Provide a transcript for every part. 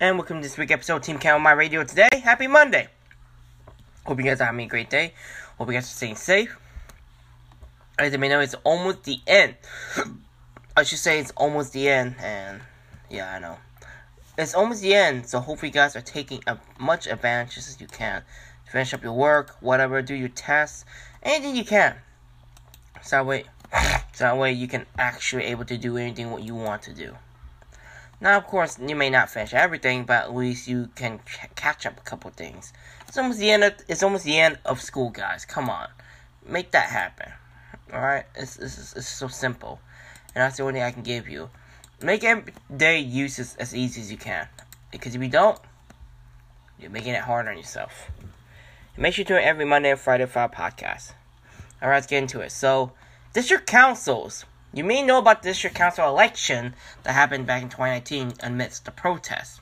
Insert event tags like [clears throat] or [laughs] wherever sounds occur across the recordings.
And welcome to this week's episode of Team Count on My Radio today. Happy Monday! Hope you guys are having a great day. Hope you guys are staying safe. As you may know, it's almost the end. [clears throat] I should say it's almost the end, and yeah, I know. It's almost the end, so hopefully you guys are taking as much advantage as you can. Finish up your work, whatever, do your tests, anything you can. So that way, so that way you can actually able to do anything what you want to do. Now, of course, you may not finish everything, but at least you can ch- catch up a couple things. It's almost the end. Of, it's almost the end of school, guys. Come on, make that happen. All right, it's, it's, it's so simple, and that's the only thing I can give you. Make everyday use as, as easy as you can, because if you don't, you're making it hard on yourself. Make sure you tune in every Monday and Friday for our podcast. All right, let's get into it. So, district councils. You may know about the district council election that happened back in 2019 amidst the protests.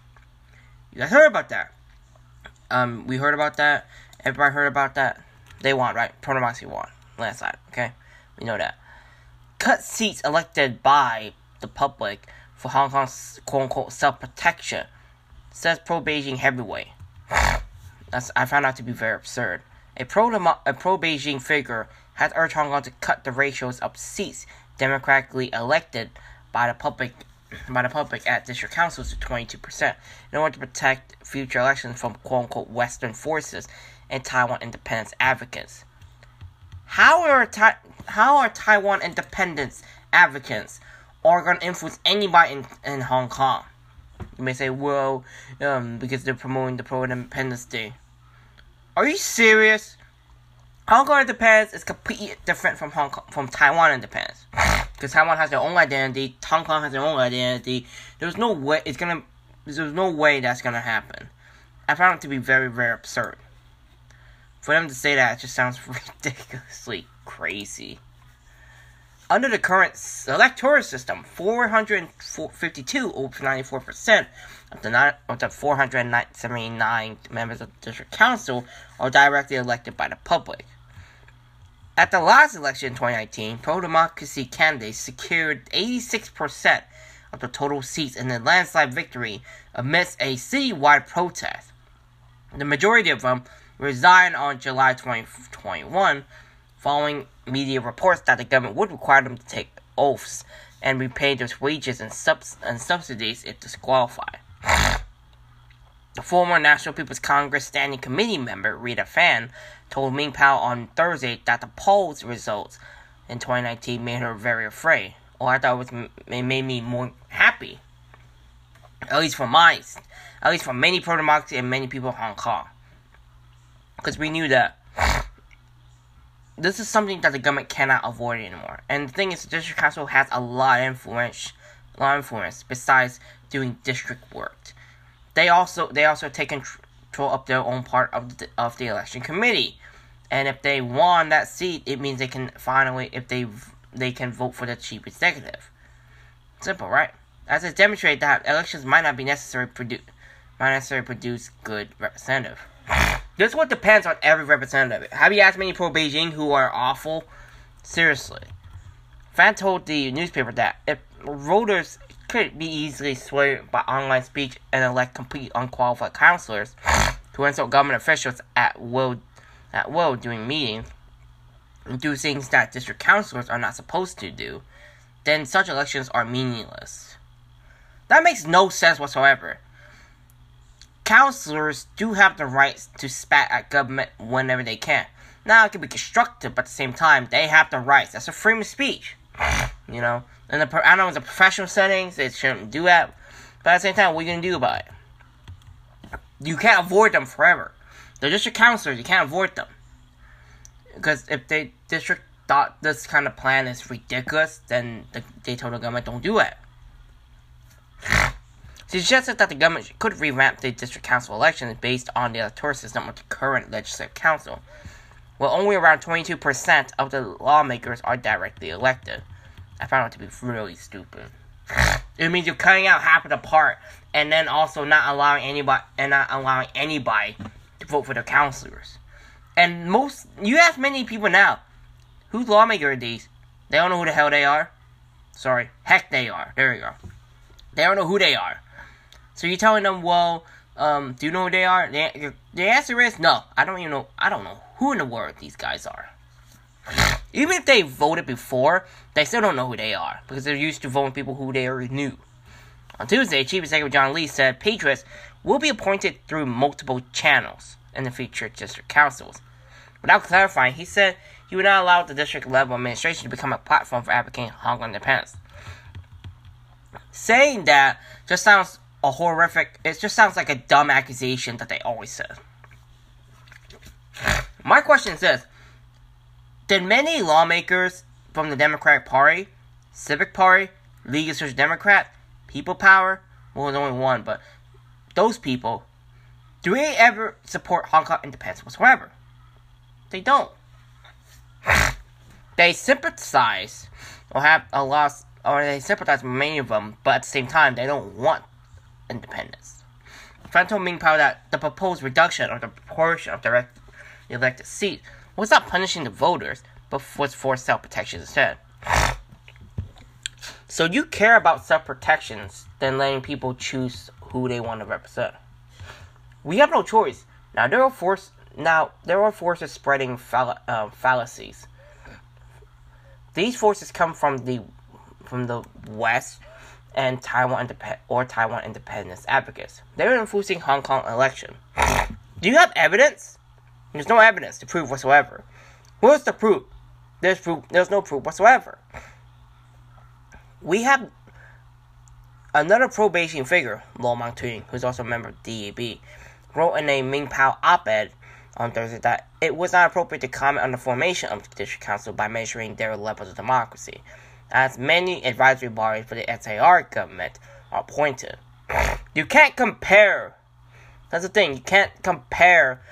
You guys heard about that? Um, we heard about that. Everybody heard about that. They won, right? Pro Democracy won. Landslide, okay? We know that. Cut seats elected by the public for Hong Kong's quote unquote self protection, says pro Beijing heavyweight. That's I found out to be very absurd. A pro a pro Beijing figure has urged Hong Kong to cut the ratios of seats democratically elected by the public by the public at district councils to 22% in order to protect future elections from quote unquote Western forces and Taiwan independence advocates. How are Ta- how are Taiwan independence advocates are going to influence anybody in, in Hong Kong? You may say, well, um, because they're promoting the pro independence day. Are you serious? Hong Kong independence is completely different from Hong Kong, from Taiwan independence. Because [laughs] Taiwan has their own identity, Hong Kong has their own identity. There's no way it's gonna. There's no way that's gonna happen. I found it to be very, very absurd. For them to say that, it just sounds [laughs] ridiculously crazy. Under the current electoral system, 452 over 94% of the, of the 479 members of the district council are directly elected by the public. At the last election in 2019, pro democracy candidates secured 86% of the total seats in a landslide victory amidst a citywide protest. The majority of them resigned on July 2021 following media reports that the government would require them to take oaths and repay their wages and, subs- and subsidies if disqualified. The former National People's Congress Standing Committee member Rita Fan told Ming Pao on Thursday that the polls results in 2019 made her very afraid. Or I thought it, was, it made me more happy. At least for my, at least for many pro-democracy and many people in Hong Kong. Because we knew that this is something that the government cannot avoid anymore. And the thing is, the district council has a lot of influence, a lot of influence besides doing district work. They also they also take control of their own part of the of the election committee, and if they won that seat, it means they can finally if they they can vote for the chief executive. Simple, right? As it demonstrated that elections might not be necessary produce might necessarily produce good representative. [laughs] This what depends on every representative. Have you asked many pro Beijing who are awful? Seriously. Fan told the newspaper that if voters could be easily swayed by online speech and elect completely unqualified counselors to insult government officials at will at will during meetings and do things that district councilors are not supposed to do, then such elections are meaningless. That makes no sense whatsoever counselors do have the right to spat at government whenever they can. Now, it can be constructive, but at the same time, they have the rights. That's a freedom of speech. You know? And the, I know in the professional settings, they shouldn't do that. But at the same time, what are you to do about it? You can't avoid them forever. They're your counselors. You can't avoid them. because if the district thought this kind of plan is ridiculous, then the, they told the government don't do it. [laughs] Suggested that the government could revamp the district council elections based on the electoral system of the current legislative council, where only around 22% of the lawmakers are directly elected. I found it to be really stupid. It means you're cutting out half of the part, and then also not allowing anybody and not allowing anybody to vote for the councilors. And most, you ask many people now, whose lawmaker are these? They don't know who the hell they are. Sorry, heck they are. There you go. They don't know who they are. So you're telling them, well, um, do you know who they are? The, the answer is no. I don't even know. I don't know who in the world these guys are. Even if they voted before, they still don't know who they are because they're used to voting people who they already knew. On Tuesday, Chief Executive John Lee said patriots will be appointed through multiple channels in the future district councils. Without clarifying, he said he would not allow the district level administration to become a platform for advocating Hong Kong independence. Saying that just sounds a horrific. It just sounds like a dumb accusation that they always say. My question is this: Did many lawmakers from the Democratic Party, Civic Party, League of Social Democrat, People Power, well, there's only one, but those people, do they ever support Hong Kong independence whatsoever? They don't. they sympathize or have a lot, or they sympathize with many of them, but at the same time, they don't want independence. Frontal Ming Pao that the proposed reduction of the proportion of direct elected seats was not punishing the voters, but was for self protection instead. [sighs] So you care about self protections than letting people choose who they want to represent. We have no choice. Now there are force now there are forces spreading fall- uh, fallacies. These forces come from the from the west and Taiwan indep- or Taiwan independence advocates. They're influencing Hong Kong election. [sighs] Do you have evidence? There's no evidence to prove whatsoever. What's the proof? There's proof. There's no proof whatsoever. We have another pro-Beijing figure, Lo Man-tuen, who's also a member of DAB, wrote in a Ming Pao op-ed on Thursday that it was not appropriate to comment on the formation of the district council by measuring their levels of democracy as many advisory bodies for the SAR government are appointed. You can't compare. That's the thing. You can't compare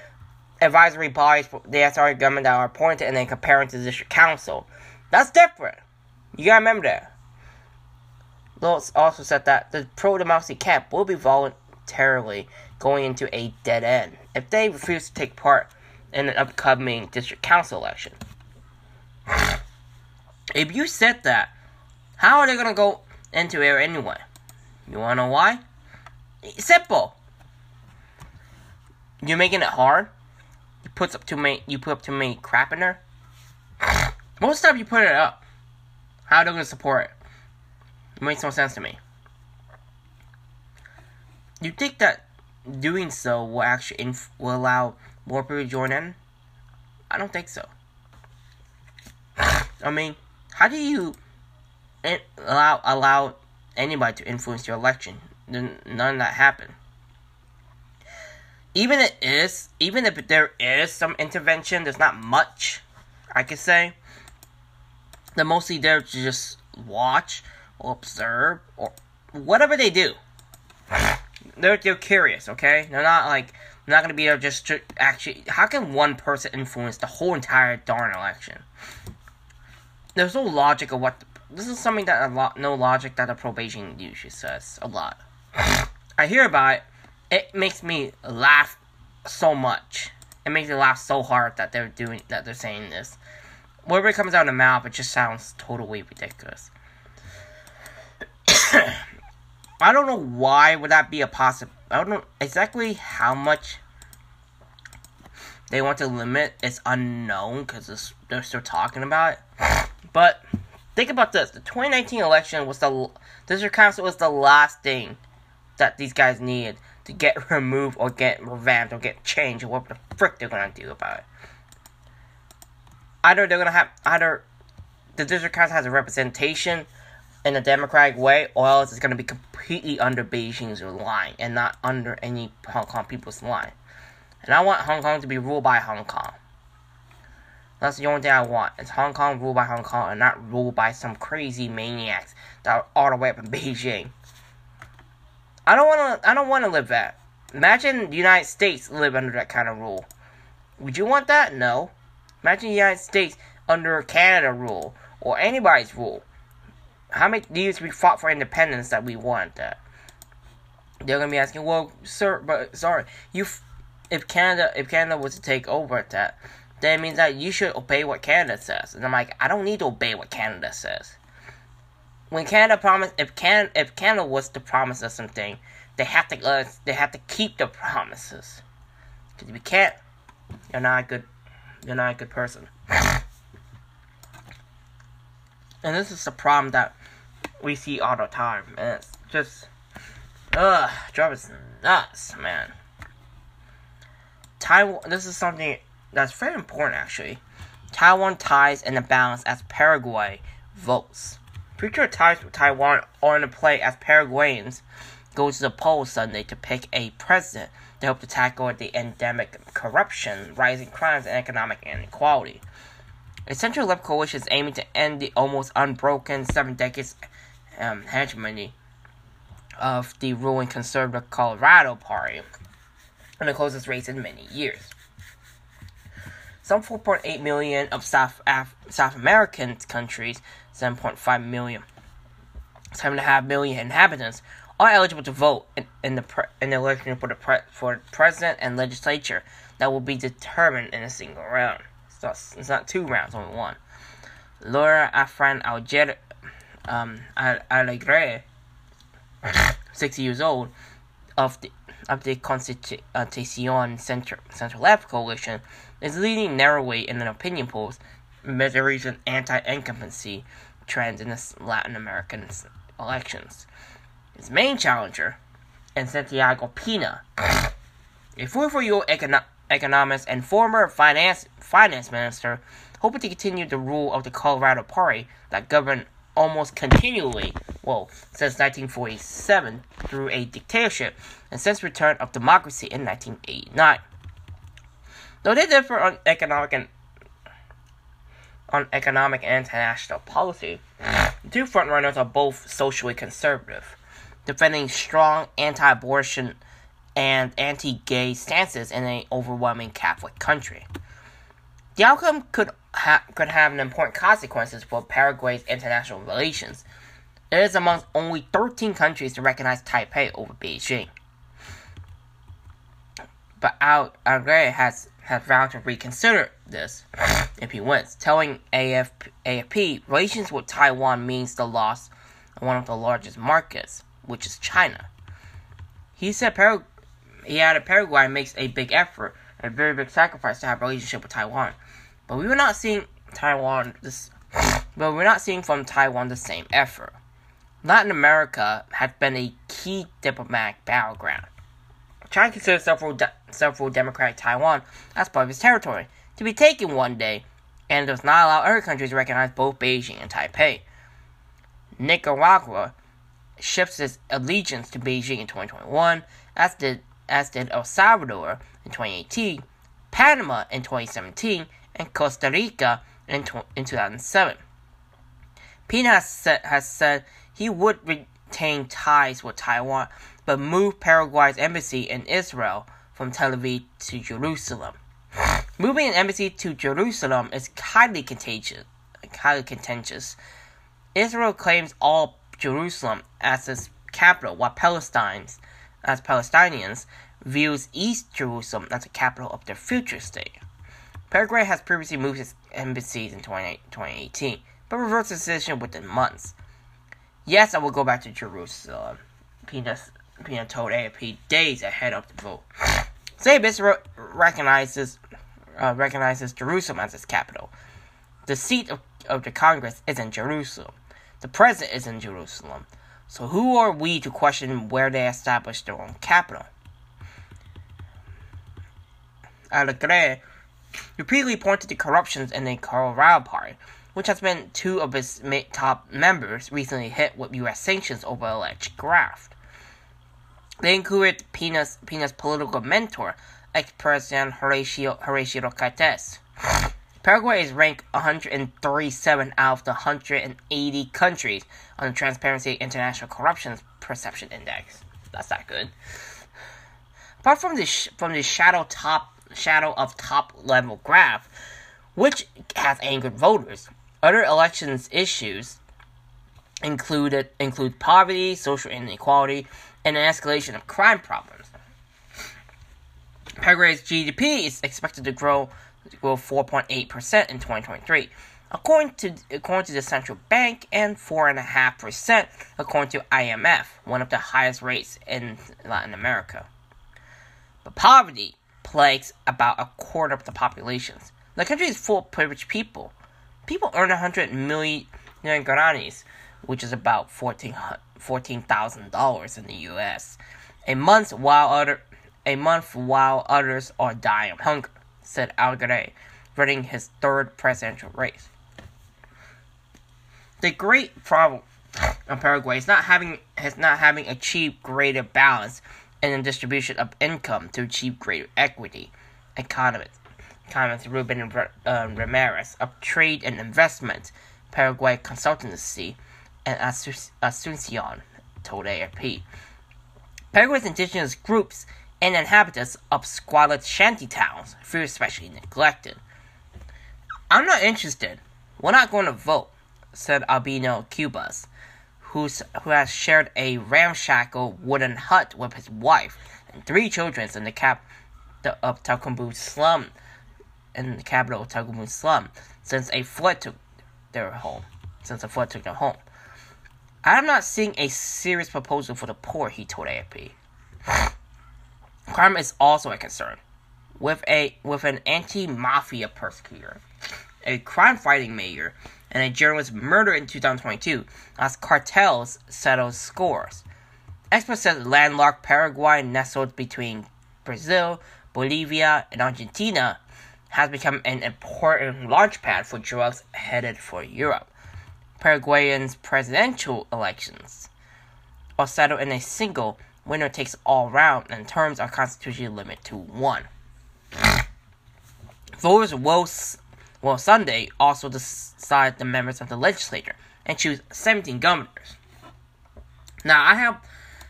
advisory bodies for the SAR government that are appointed and then compare it to the district council. That's different. You gotta remember that. Lewis also said that the pro democracy camp will be voluntarily going into a dead end if they refuse to take part in an upcoming district council election. [sighs] If you said that, how are they gonna go into air anyway? You wanna know why? Simple. You're making it hard. You put up too many. You put up too many crap in there. Most time you put it up. How are they gonna support it? It makes no sense to me. You think that doing so will actually inf- will allow more people to join in? I don't think so. I mean, how do you allow allow anybody to influence your election? None of that happened. Even it is, even if there is some intervention, there's not much. I could say. They're mostly there to just watch or observe or whatever they do. They're they're curious, okay? They're not like they're not gonna be there just to actually. How can one person influence the whole entire darn election? There's no logic of what. The, this is something that a lot, no logic that the probation usually says a lot. I hear about it. It makes me laugh so much. It makes me laugh so hard that they're doing that. They're saying this. Whatever it comes out of the mouth, it just sounds totally ridiculous. [coughs] I don't know why would that be a possible. I don't know exactly how much they want to limit. It's unknown because they're still talking about it. But think about this: the 2019 election was the district council was the last thing that these guys needed to get removed or get revamped or get changed or what the frick they're gonna do about it. Either they're gonna have either the district council has a representation in a democratic way, or else it's to be completely under Beijing's line and not under any Hong Kong people's line. And I want Hong Kong to be ruled by Hong Kong. That's the only thing I want. It's Hong Kong ruled by Hong Kong and not ruled by some crazy maniacs that are all the way up in Beijing. I don't want to. I don't want to live that. Imagine the United States live under that kind of rule. Would you want that? No. Imagine the United States under Canada rule or anybody's rule. How many years we fought for independence that we want that? They're gonna be asking, well, sir, but sorry, you, if Canada, if Canada was to take over that, then it means that you should obey what Canada says. And I'm like, I don't need to obey what Canada says. When Canada promised, if Can, if Canada was to promise us something, they have to, uh, they have to keep the promises. Because if you can't, you're not a good, you're not a good person. [laughs] and this is the problem that we see all the time, and it's just, ugh, us nuts, man. Taiwan. This is something that's very important, actually. Taiwan ties in the balance as Paraguay votes. Future ties with Taiwan are in play as Paraguayans go to the polls Sunday to pick a president to help to tackle the endemic corruption, rising crimes, and economic inequality. A central left coalition is aiming to end the almost unbroken seven decades um, hegemony of the ruling conservative Colorado Party in the closest race in many years. Some 4.8 million of South Af- South American countries, 7.5 million, 7.5 million inhabitants, are eligible to vote in, in the pre- in the election for the pre- for president and legislature that will be determined in a single round. So it's, it's not two rounds, only one. Laura Efraín Alger, um, Alegre, [laughs] 60 years old, of the of the Constitucion Center Central Left coalition, is leading narrowly in an opinion polls the recent anti-incumbency trends in the Latin American elections. His main challenger, and Santiago Pena, a former econo- economist and former finance finance minister, hoping to continue the rule of the Colorado Party that governed almost continually, well, since 1947 through a dictatorship and since return of democracy in 1989. Though they differ on economic and on economic and international policy, the two frontrunners are both socially conservative, defending strong anti-abortion and anti-gay stances in an overwhelming Catholic country. The outcome could ha- could have an important consequences for Paraguay's international relations. It is among only 13 countries to recognize Taipei over Beijing. But Al Alegre has, has vowed to reconsider this if he wins, telling AFP, AFP relations with Taiwan means the loss of one of the largest markets, which is China. He said Parag- he added Paraguay makes a big effort a very big sacrifice to have a relationship with Taiwan. But we were not seeing Taiwan this [coughs] but we're not seeing from Taiwan the same effort. Latin America has been a key diplomatic battleground. China considers several de- several democratic Taiwan as part of its territory to be taken one day, and does not allow other countries to recognize both Beijing and Taipei. Nicaragua shifts its allegiance to Beijing in 2021, as did as did El Salvador in 2018, Panama in 2017, and Costa Rica in, tw- in 2007. Pena has said, has said he would retain ties with Taiwan, but move Paraguay's embassy in Israel from Tel Aviv to Jerusalem. Moving an embassy to Jerusalem is highly contagious. Highly contentious. Israel claims all Jerusalem as its capital, while Palestinians, as Palestinians, views East Jerusalem as the capital of their future state. Paraguay has previously moved its embassies in 2018, but reversed the decision within months. Yes, I will go back to Jerusalem, Pena, Pena told AFP days ahead of the vote. Zabis re- recognizes uh, recognizes Jerusalem as its capital. The seat of, of the Congress is in Jerusalem. The president is in Jerusalem. So who are we to question where they established their own capital? Alegre repeatedly pointed to corruptions in the Colorado Party, which has been two of its top members recently hit with U.S. sanctions over alleged graft. They included Pena's, Pena's political mentor, ex-President Horacio, Horacio Cartes. [sighs] Paraguay is ranked 137 out of the 180 countries on the Transparency International Corruption Perception Index. That's not good. Apart from the sh- from the shadow top shadow of top level graph, which has angered voters, other elections issues included include poverty, social inequality, and an escalation of crime problems. Paraguay's GDP is expected to grow grow 4.8% in 2023, according to according to the central bank, and 4.5% according to IMF, one of the highest rates in Latin America. But poverty plagues about a quarter of the populations. The country is full of privileged people. People earn 100 million guaranis, which is about $14,000 in the U.S. a month, while other a month while others are dying of hunger, said Algaray, running his third presidential race. The great problem of Paraguay is not having has not having achieved greater balance in the distribution of income to achieve greater equity. Economist, economist Ruben uh, Ramirez of Trade and Investment, Paraguay Consultancy, and Asuncion told AFP. Paraguay's indigenous groups and inhabitants of squalid shanty towns feel especially neglected. I'm not interested. We're not going to vote, said Albino Cubas, who's, who has shared a ramshackle wooden hut with his wife and three children in the cap of Tacumbú slum, in the capital of Tacumbú slum, since a flood took their home. Since a flood took their home. I'm not seeing a serious proposal for the poor, he told AFP. Crime is also a concern. With a with an anti-mafia persecutor, a crime-fighting mayor, and a journalist murdered in 2022 as cartels settle scores. Experts said landlocked Paraguay, nestled between Brazil, Bolivia, and Argentina, has become an important launchpad for drugs headed for Europe. Paraguayan's presidential elections are settled in a single winner takes all round, and terms are constitutionally limited to one. Voters will, will Sunday also decide the members of the legislature and choose 17 governors. Now, I have,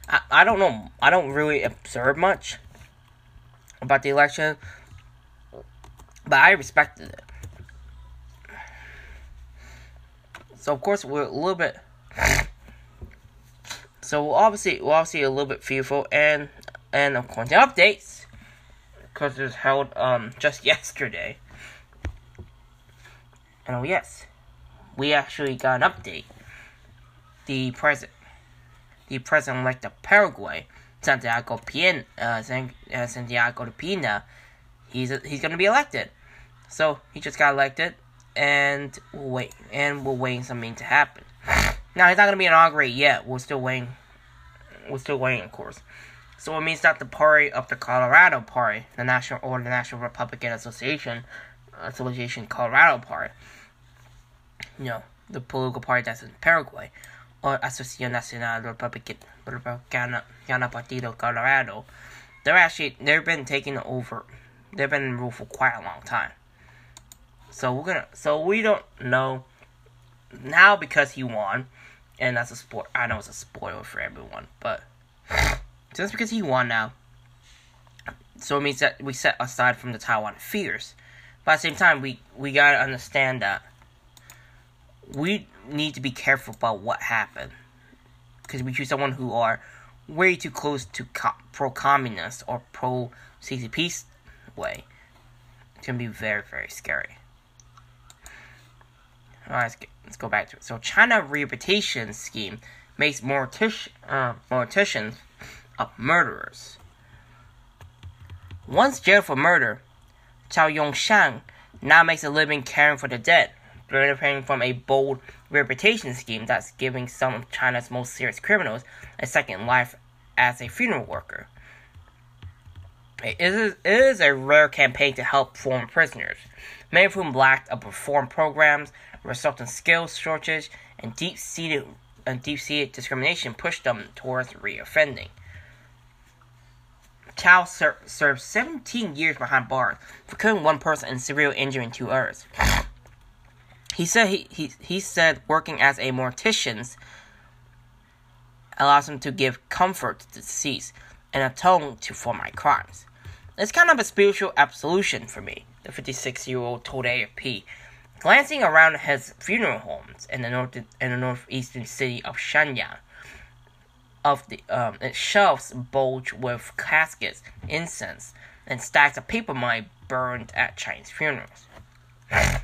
I, I don't know, I don't really observe much about the election, but I respected it. So, of course, we're a little bit so we'll obviously we'll obviously a little bit fearful and and according to updates because it was held um just yesterday. And oh yes, we actually got an update. The president, the president-elect of Paraguay, Santiago Pina, uh, uh, Santiago de Pina, he's he's gonna be elected. So he just got elected, and we'll wait, and we're waiting something to happen. Now he's not gonna be inaugurated yet. We're still waiting we're still waiting, of course. So it means that the party of the Colorado Party, the National or the National Republican Association, Association Colorado Party, you know, the political party that's in Paraguay, or Asociación Nacional Republicana Partido Colorado, they're actually they've been taking over. They've been in rule for quite a long time. So we're gonna. So we don't know now because he won and that's a sport. I know it's a spoiler for everyone, but [laughs] just because he won now, so it means that we set aside from the Taiwan fears. But at the same time, we we gotta understand that we need to be careful about what happened because we choose someone who are way too close to co- pro-communist or pro-CCP way. It's gonna be very very scary. Alright, let's, let's go back to it. So, China rehabilitation scheme makes morticians uh, morticians of murderers. Once jailed for murder, Chao Yongshang now makes a living caring for the dead, benefiting from a bold rehabilitation scheme that's giving some of China's most serious criminals a second life as a funeral worker. It is, it is a rare campaign to help former prisoners, many of whom lacked a reform programs resulting skills shortage and deep-seated and deep-seated discrimination pushed them towards reoffending. Tao ser- served 17 years behind bars for killing one person and severely injuring two others. He said he, he, he said working as a mortician allows him to give comfort to the deceased and atone to for my crimes. It's kind of a spiritual absolution for me, the 56 year old told AFP, glancing around his funeral homes in the north in the northeastern city of Shenyang. Of the um, its shelves bulge with caskets, incense, and stacks of paper money burned at Chinese funerals. [coughs]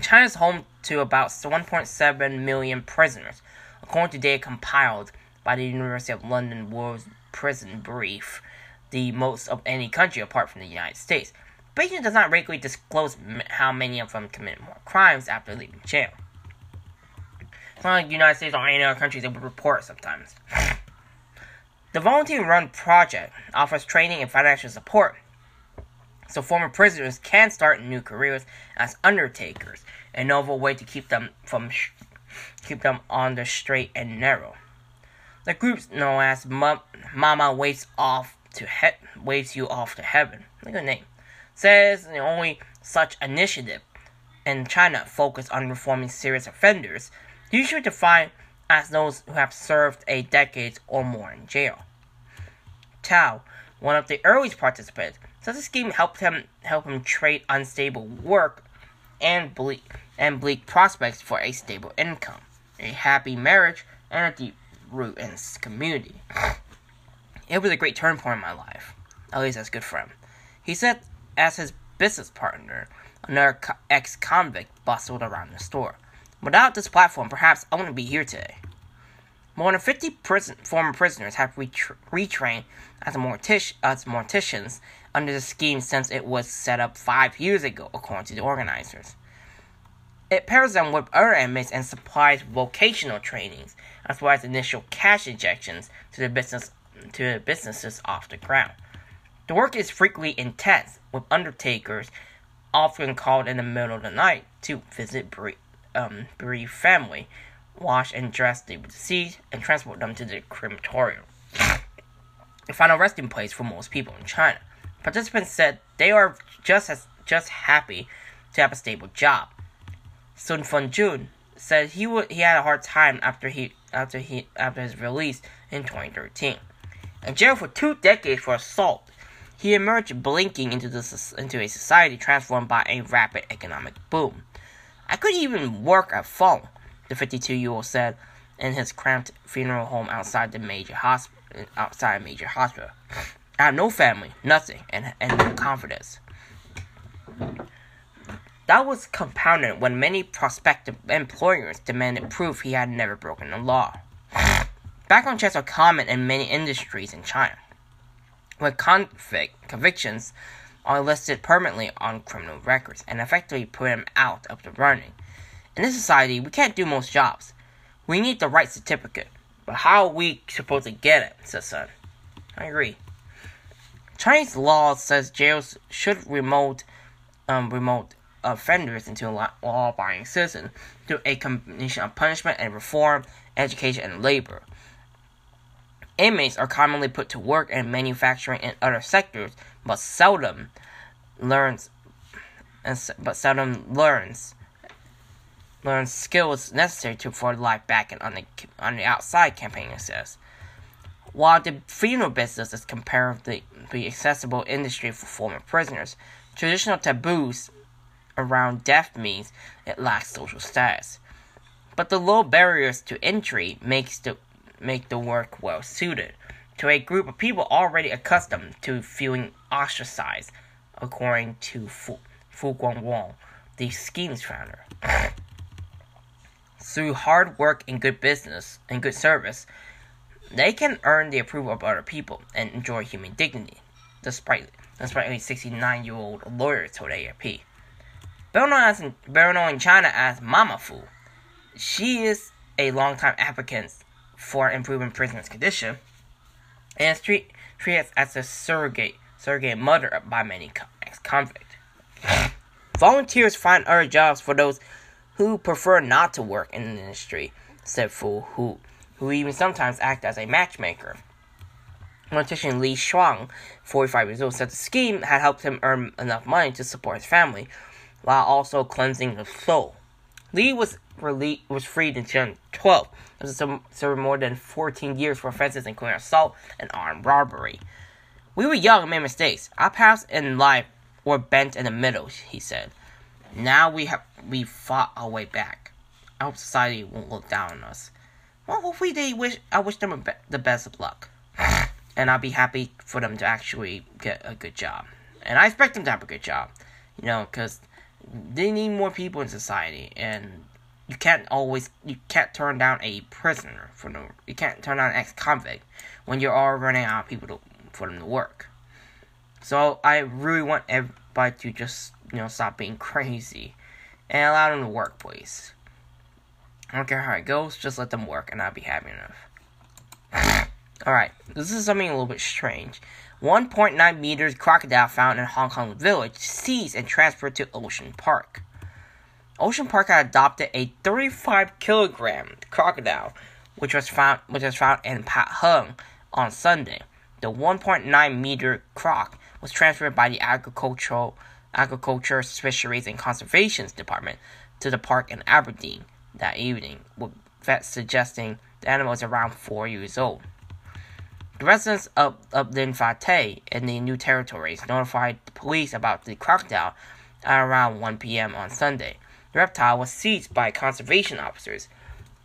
China is home to about 1.7 million prisoners, according to data compiled by the University of London World Prison Brief, the most of any country apart from the United States. Beijing does not regularly disclose how many of them commit more crimes after leaving jail. It's not like the United States or any other countries that would report sometimes. The volunteer run project offers training and financial support so former prisoners can start new careers as undertakers, a novel way to keep them from sh- keep them on the straight and narrow. The group known as Mama Waits Off to he- Waits You Off to Heaven, a good name, says the only such initiative in China focused on reforming serious offenders, usually defined as those who have served a decade or more in jail. Tao, one of the earliest participants, says the scheme helped him help him trade unstable work and bleak and bleak prospects for a stable income, a happy marriage, and a deep root in his community. It was a great turn point in my life, at least as good him. He said, as his business partner, another ex-convict bustled around the store. Without this platform, perhaps I wouldn't be here today. More than 50 prison, former prisoners have retra- retrained as, mortic- as morticians under the scheme since it was set up five years ago, according to the organizers. It pairs them with other inmates and supplies vocational trainings, as well as initial cash injections to the business to the businesses off the ground. The work is frequently intense, with undertakers often called in the middle of the night to visit bereaved, um, bereaved family, wash and dress the deceased, and transport them to the crematorium, the final resting place for most people in China. Participants said they are just as just happy to have a stable job. Sun Fun Jun said he would he had a hard time after he after he after his release in 2013. In jail for two decades for assault, he emerged blinking into the into a society transformed by a rapid economic boom. I couldn't even work a phone, the 52-year-old said in his cramped funeral home outside the major hospital outside a major hospital. I have no family, nothing, and, and no confidence. That was compounded when many prospective employers demanded proof he had never broken the law. Background checks are common in many industries in China, where convict, convictions are listed permanently on criminal records and effectively put him out of the running. In this society, we can't do most jobs. We need the right certificate, but how are we supposed to get it? says Sun. I agree. Chinese law says jails should remote um, remote offenders into a law-abiding citizens through a combination of punishment and reform, education, and labor. Inmates are commonly put to work in manufacturing and other sectors, but seldom learns but seldom learns learns skills necessary to for life back on the on the outside. Campaign says. While the funeral business is comparatively accessible industry for former prisoners, traditional taboos around death means it lacks social status. But the low barriers to entry makes the make the work well suited to a group of people already accustomed to feeling ostracized, according to Fu, Fu Guangwang, the scheme's founder. [laughs] Through hard work and good business and good service, they can earn the approval of other people and enjoy human dignity, despite despite a 69 year old lawyer told AFP. Better known in China as Mama Fu, she is a longtime advocate for improving prisoners' condition and is treat, treated as a surrogate surrogate mother by many ex-convicts. [laughs] Volunteers find other jobs for those who prefer not to work in the industry, said Fu, who who even sometimes act as a matchmaker. Mortician Li Shuang, 45 years old, said the scheme had helped him earn enough money to support his family, while also cleansing his soul. Li was released, was freed in 2012 after serving more than 14 years for offenses including assault and armed robbery. We were young and made mistakes. Our paths in life were bent in the middle, he said. Now we have we fought our way back. I hope society won't look down on us. Well, hopefully they wish I wish them the best of luck, [sighs] and I'll be happy for them to actually get a good job. And I expect them to have a good job, you know, because they need more people in society, and you can't always you can't turn down a prisoner for no you can't turn down an ex-convict when you're all running out of people to, for them to work. So I really want everybody to just you know stop being [laughs] crazy and allow them to work, please. I don't care how it goes, just let them work, and I'll be happy enough. [laughs] Alright, this is something a little bit strange. 1.9 meters crocodile found in Hong Kong village seized and transferred to Ocean Park. Ocean Park had adopted a 35 kilogram crocodile, which was found which was found in Pat Heung on Sunday. The 1.9 meter croc was transferred by the agricultural agriculture, fisheries, and conservation department to the park in Aberdeen that evening, with vets suggesting the animal is around four years old. The residents of, of Lin Fa Tei in the New Territories notified the police about the crocodile at around 1 p.m. on Sunday. The reptile was seized by conservation officers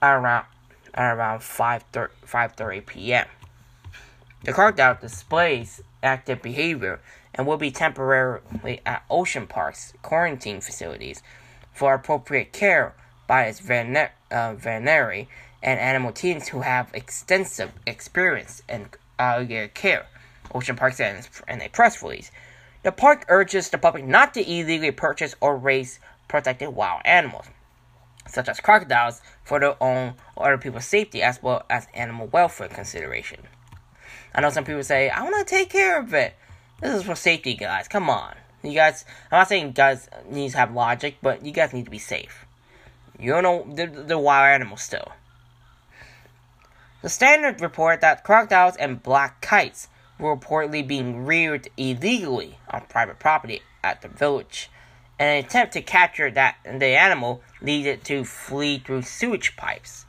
at around, at around 5.30 p.m. The crocodile displays active behavior and will be temporarily at Ocean Park's quarantine facilities for appropriate care by its vener- uh, and animal teams who have extensive experience in alligator care. Ocean Park said in a press release. The park urges the public not to illegally purchase or raise protected wild animals, such as crocodiles, for their own or other people's safety as well as animal welfare consideration. I know some people say, I want to take care of it. This is for safety, guys. Come on. You guys, I'm not saying guys need to have logic, but you guys need to be safe. You don't know the, the wild animals still. The Standard report that crocodiles and black kites were reportedly being reared illegally on private property at the village. An attempt to capture that the animal needed to flee through sewage pipes.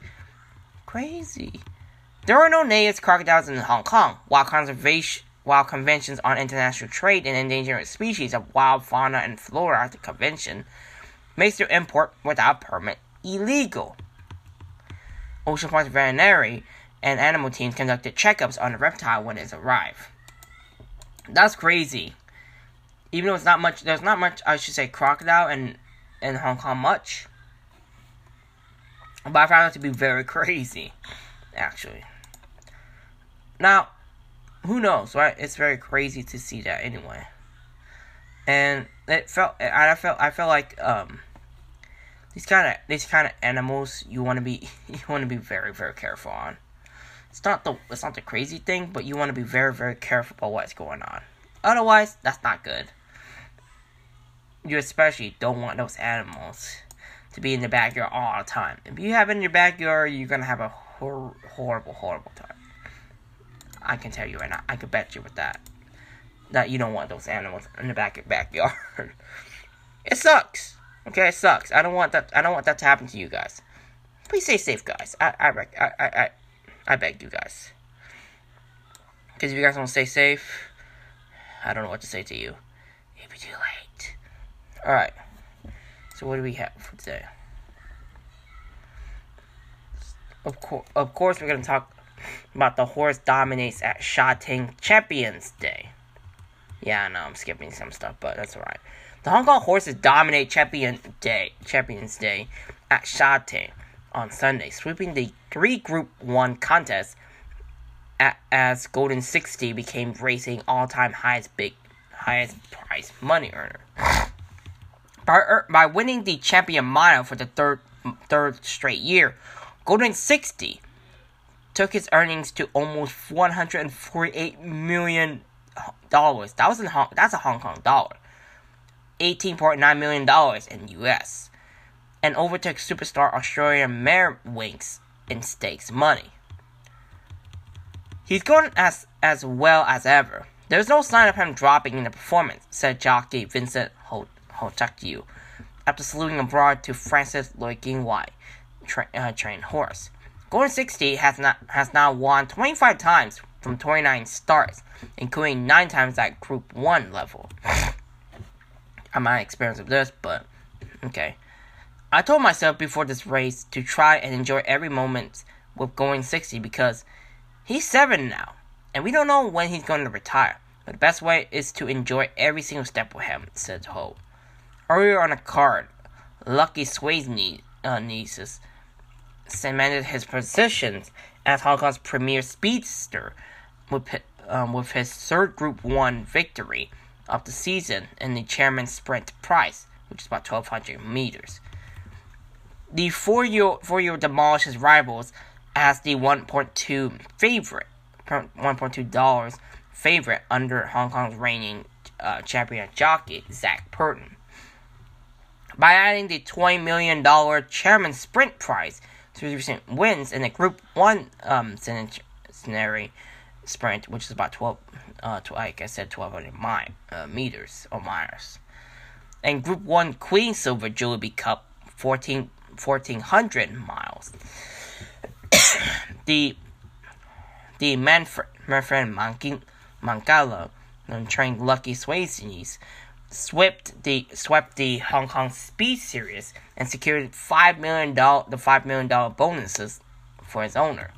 Crazy. There are no native crocodiles in Hong Kong, while conservation while conventions on international trade and endangered species of wild fauna and flora, at the convention, makes their import without permit illegal. Ocean Park's veterinary and animal teams conducted checkups on the reptile when it arrived. That's crazy. Even though it's not much, there's not much, I should say, crocodile in, in Hong Kong much. But I found it to be very [laughs] crazy, actually. Now, who knows, right? It's very crazy to see that anyway. And it felt, I felt, I felt like um, these kind of these kind of animals you want to be [laughs] you want to be very very careful on. It's not the it's not the crazy thing, but you want to be very very careful about what's going on. Otherwise, that's not good. You especially don't want those animals to be in the backyard all the time. If you have it in your backyard, you're gonna have a hor- horrible horrible time. I can tell you right now. I can bet you with that. That you don't want those animals in the back of backyard. [laughs] it sucks. Okay, it sucks. I don't want that. I don't want that to happen to you guys. Please stay safe, guys. I I I I I, beg you guys. Because if you guys don't stay safe, I don't know what to say to you. It'll be too late. All right. So what do we have for today? Of course, of course, we're gonna talk about the horse dominates at Sha Tin Champions Day. Yeah, I know I'm skipping some stuff, but that's alright. The Hong Kong horses dominate Champion Day, Champions Day at Sha Tin on Sunday, sweeping the three Group 1 contests as Golden 60 became racing all-time highest big highest prize money earner. By, by winning the champion mile for the third third straight year, Golden 60 took his earnings to almost 148 million dollars. That was in Hong, that's a Hong Kong dollar. 18.9 million dollars in US. And overtook superstar Australian Mare Winx in stakes money. He's going as as well as ever. There's no sign of him dropping in the performance, said jockey Vincent Ho Chak-yiu after saluting abroad to Francis Lloyd White, tra- uh, trained horse. Golden 60 has not has now won 25 times from 29 starts, including 9 times at Group 1 level. [laughs] I'm not experienced with this, but okay. I told myself before this race to try and enjoy every moment with going 60 because he's 7 now, and we don't know when he's going to retire. But the best way is to enjoy every single step with him, said Ho. Earlier on a card, Lucky Sway's nie- uh, nieces cemented his position as Hong Kong's premier speedster with, um, with his third Group 1 victory of the season in the Chairman's Sprint Prize, which is about 1,200 meters. The four-year four-year demolished his rivals as the 1.2 favorite, 1.2 dollars favorite under Hong Kong's reigning uh, champion jockey Zac Purton. By adding the $20 million Chairman Sprint Prize to his recent wins in the Group 1 um, sprint, which is about 12, uh, like I said, 1,200 mile, uh, meters or miles. And Group 1 Queen Silver Jubilee Cup, 14, 1,400 miles. [coughs] the the Manfred, Manfred Mangala, trained Lucky Sweynesse, swept the swept the Hong Kong Speed Series and secured five million dollar the five million dollar bonuses for his owner.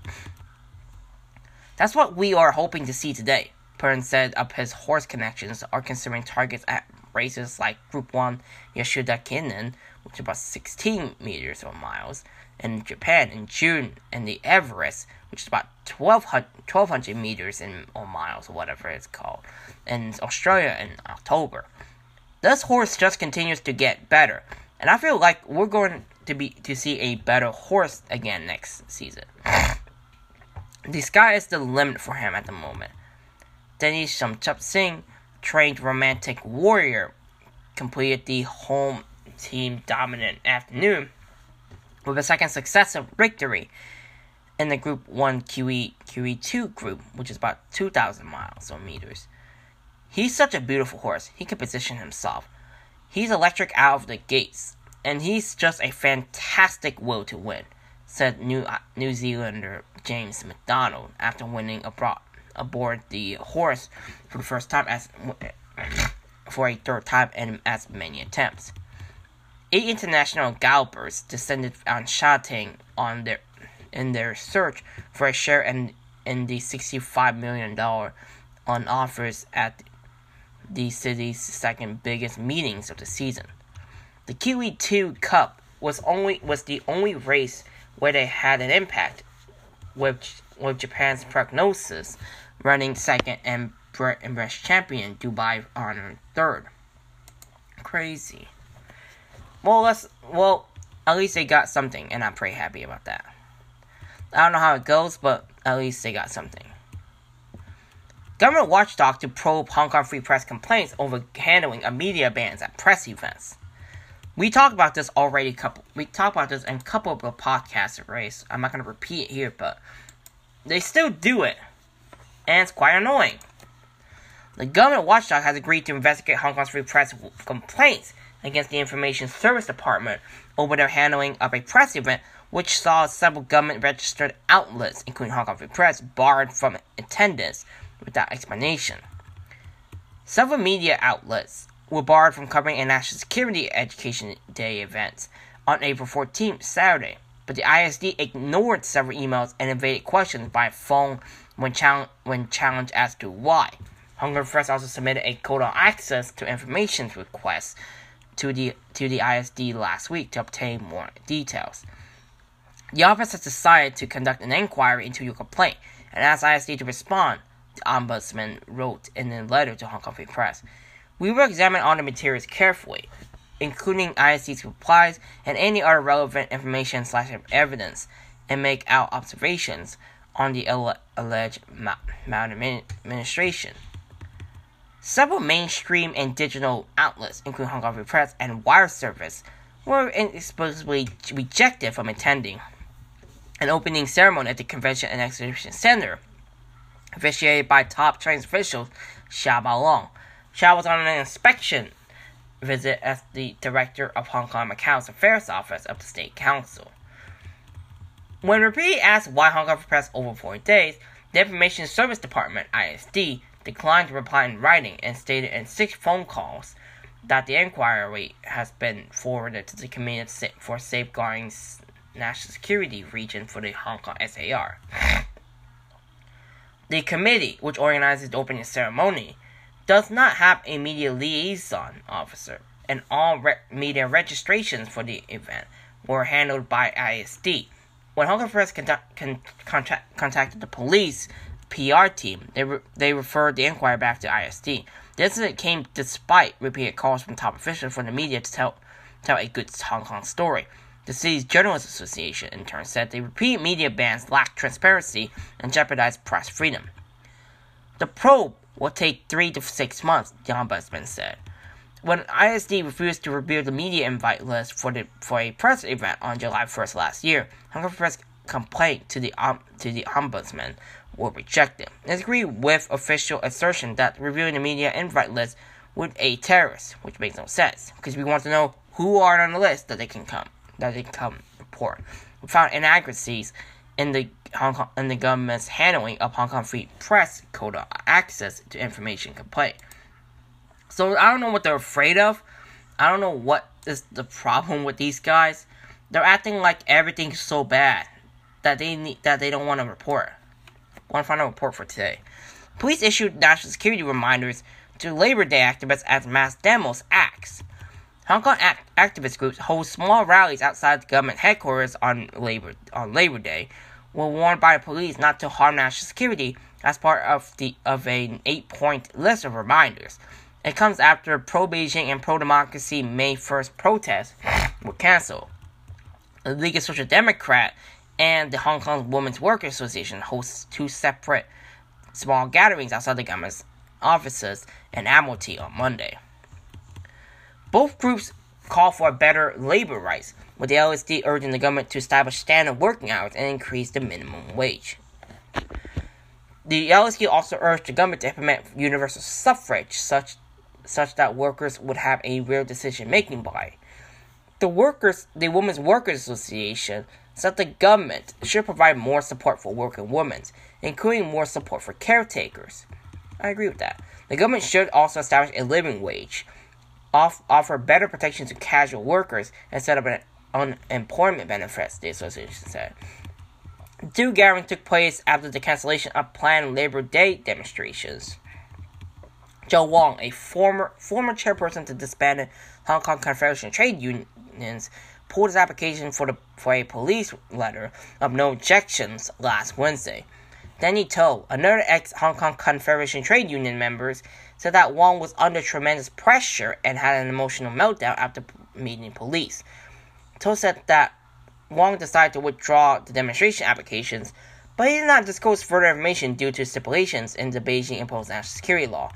That's what we are hoping to see today. Purton said up his horse connections are considering targets at races like Group 1 Yasuda Kinen, which is about 16 meters or miles, in Japan in June, and the Everest, which is about 1200, 1200 meters in, or miles, or whatever it's called, in Australia in October. This horse just continues to get better, and I feel like we're going to be to see a better horse again next season. [coughs] the sky is the limit for him at the moment. Dennis Shum Chap-shing, trained romantic warrior, completed the home team dominant afternoon with a second successive victory in the Group 1 QE QE2 group, which is about 2,000 miles or meters. He's such a beautiful horse. He can position himself. He's electric out of the gates, and he's just a fantastic will to win, said New uh, New Zealander James McDonald after winning abroad aboard the horse for the first time as [coughs] for a third time in as many attempts. Eight international gallopers descended on Sha-Tin on their in their search for a share in in the $65 million on offers at the city's second biggest meetings of the season. The QE2 Cup was only was the only race where they had an impact, with with Japan's prognosis running second and British champion Dubai honored third. Crazy. Well, at least they got something, and I'm pretty happy about that. I don't know how it goes, but at least they got something. Government watchdog to probe Hong Kong Free Press complaints over handling of media bans at press events. We talked about this already. Couple we talked about this in a couple of podcasts race. I'm not gonna repeat it here, but they still do it, and it's quite annoying. The government watchdog has agreed to investigate Hong Kong's Free Press complaints against the Information Service Department over their handling of a press event which saw several government registered outlets, including Hong Kong Free Press, barred from attendance without explanation. Several media outlets were barred from covering a National Security Education Day event on April 14th, Saturday, but the ISD ignored several emails and evaded questions by phone when, when challenged as to why. Hong Kong Free Press also submitted a code on access to information request to the to the ISD last week to obtain more details. The office has decided to conduct an inquiry into your complaint and asked ISD to respond the ombudsman wrote in a letter to Hong Kong Free Press. We will examine all the materials carefully, including ISD's replies and any other relevant information slash evidence, and make our observations on the alleged maladministration. Several mainstream and digital outlets, including Hong Kong Free Press and Wire Service, were inexplicably rejected from attending an opening ceremony at the Convention and Exhibition Center officiated by top Chinese officials Xia Baolong. Xia was on an inspection visit as the director of Hong Kong Macau's Affairs Office of the State Council. When repeatedly asked why Hong Kong for press over four days, the Information Service Department (ISD) declined to reply in writing and stated in six phone calls that the inquiry has been forwarded to the Committee for Safeguarding National Security Region for the Hong Kong SAR. The committee, which organizes the opening ceremony, does not have a media liaison officer, and all re- media registrations for the event were handled by ISD. When Hong Kong Press con- con- contact- contacted the police PR team, they, re- they referred the inquiry back to ISD. The incident came despite repeated calls from top officials for the media to tell, tell a good Hong Kong story. The city's Journalists Association, in turn, said the repeated media bans lack transparency and jeopardize press freedom. The probe will take three to six months, the ombudsman said. When ISD refused to reveal the media invite list for the for a press event on July 1st last year, Hong Kong Press complained to the um, to the ombudsman were rejected. It agreed with official assertion that reviewing the media invite list would aid terrorists, which makes no sense because we want to know who are on the list that they can come that they can come report. We found inaccuracies in the Hong Kong in the government's handling of Hong Kong Free Press quota access to information complaint. So I don't know what they're afraid of. I don't know what is the problem with these guys. They're acting like everything's so bad that they need that they don't want to report. Want final report for today. Police issued national security reminders to Labor Day activists as mass demos acts. Hong Kong act- activist groups hold small rallies outside the government headquarters on Labor on Labor Day were warned by police not to harm national security as part of the of an eight-point list of reminders. It comes after pro-Beijing and pro-democracy May 1st protests were canceled. The League of Social Democrat and the Hong Kong Women's Workers Association hosts two separate small gatherings outside the government's offices in Admiralty on Monday. Both groups call for better labor rights, with the LSD urging the government to establish standard working hours and increase the minimum wage. The LSD also urged the government to implement universal suffrage, such such that workers would have a real decision making body. The workers, the Women's Workers Association, said the government should provide more support for working women, including more support for caretakers. I agree with that. The government should also establish a living wage, off, offer better protection to casual workers, and set up an unemployment benefits, the association said. Two gatherings took place after the cancellation of planned Labor Day demonstrations. Joe Wong, a former former chairperson to the disbanded Hong Kong Confederation Trade Unions, pulled his application for the for a police letter of no objections last Wednesday. Danny To, another ex Hong Kong Confederation Trade Union members, said that Wong was under tremendous pressure and had an emotional meltdown after meeting police. To said that Wong decided to withdraw the demonstration applications, but he did not disclose further information due to stipulations in the Beijing imposed national security law.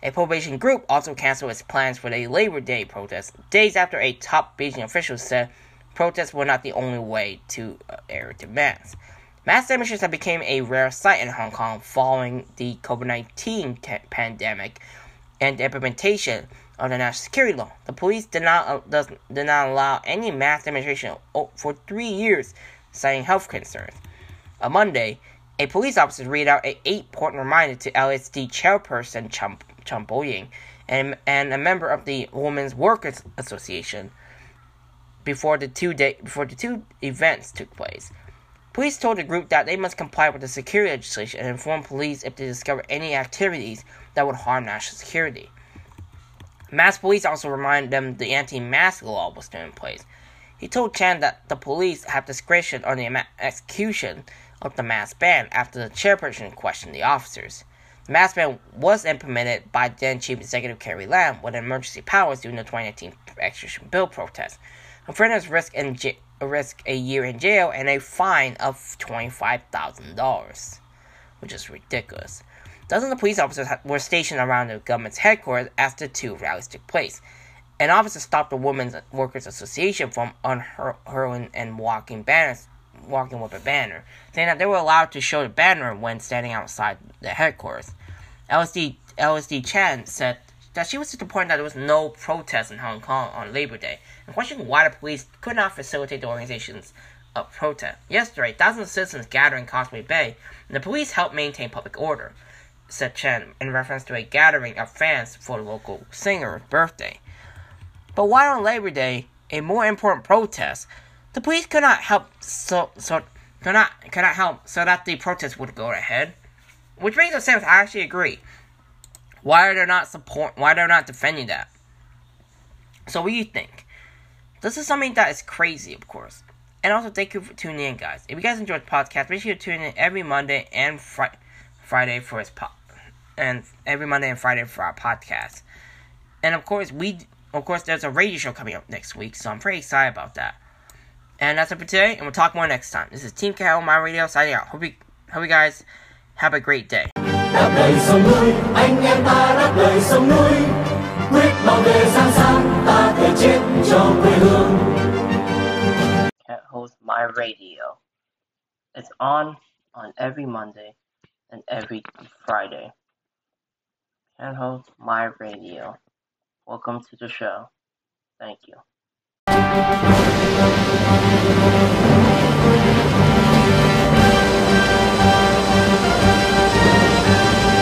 A pro-Beijing group also canceled its plans for the Labor Day protest days after a top Beijing official said protests were not the only way to uh, air demands. Mass demonstrations have become a rare sight in Hong Kong following the COVID-19 t- pandemic and the implementation of the national security law. The police did not uh, does, did not allow any mass demonstration for three years, citing health concerns. On Monday, a police officer read out an eight-point reminder to LSD chairperson Chum Chan Po-ying, and, and a member of the Women's Workers Association before the two day before the two events took place. Police told the group that they must comply with the security legislation and inform police if they discover any activities that would harm national security. Mass police also reminded them the anti-mask law was still in place. He told Chan that the police have discretion on the execution of the mask ban after the chairperson questioned the officers. Mask ban was implemented by then Chief Executive Carrie Lam with emergency powers during the 2019 extradition bill protest. Offenders risk, j- risk a year in jail and a fine of $25,000, which is ridiculous. Dozens of police officers were stationed around the government's headquarters as the two rallies took place. An officer stopped the Women's Workers Association from unhurling and walking banners walking with a banner, saying that they were allowed to show the banner when standing outside the headquarters. LSD LSD Chan said that she was disappointed that there was no protest in Hong Kong on Labor Day, and questioned why the police could not facilitate the organization's uh, protest. Yesterday, thousands of citizens gathered in Causeway Bay, and the police helped maintain public order, said Chen in reference to a gathering of fans for the local singer's birthday. But why on Labor Day, a more important protest, the police could not help so so could not could not help so that the protest would go ahead, which makes no sense. I actually agree. Why are they not support? Why they're not defending that? So what do you think? This is something that is crazy, of course. And also, thank you for tuning in, guys. If you guys enjoyed the podcast, make sure you tune in every Monday and fri- Friday for his pod, and every Monday and Friday for our podcast. And of course, we, of course, there's a radio show coming up next week, so I'm pretty excited about that. And that's it for today, and we'll talk more next time. This is Team Cal, my radio signing out. Hope you, hope you guys have a great day. Cat hosts my radio. It's on on every Monday and every Friday. Cat hosts my radio. Welcome to the show. Thank you.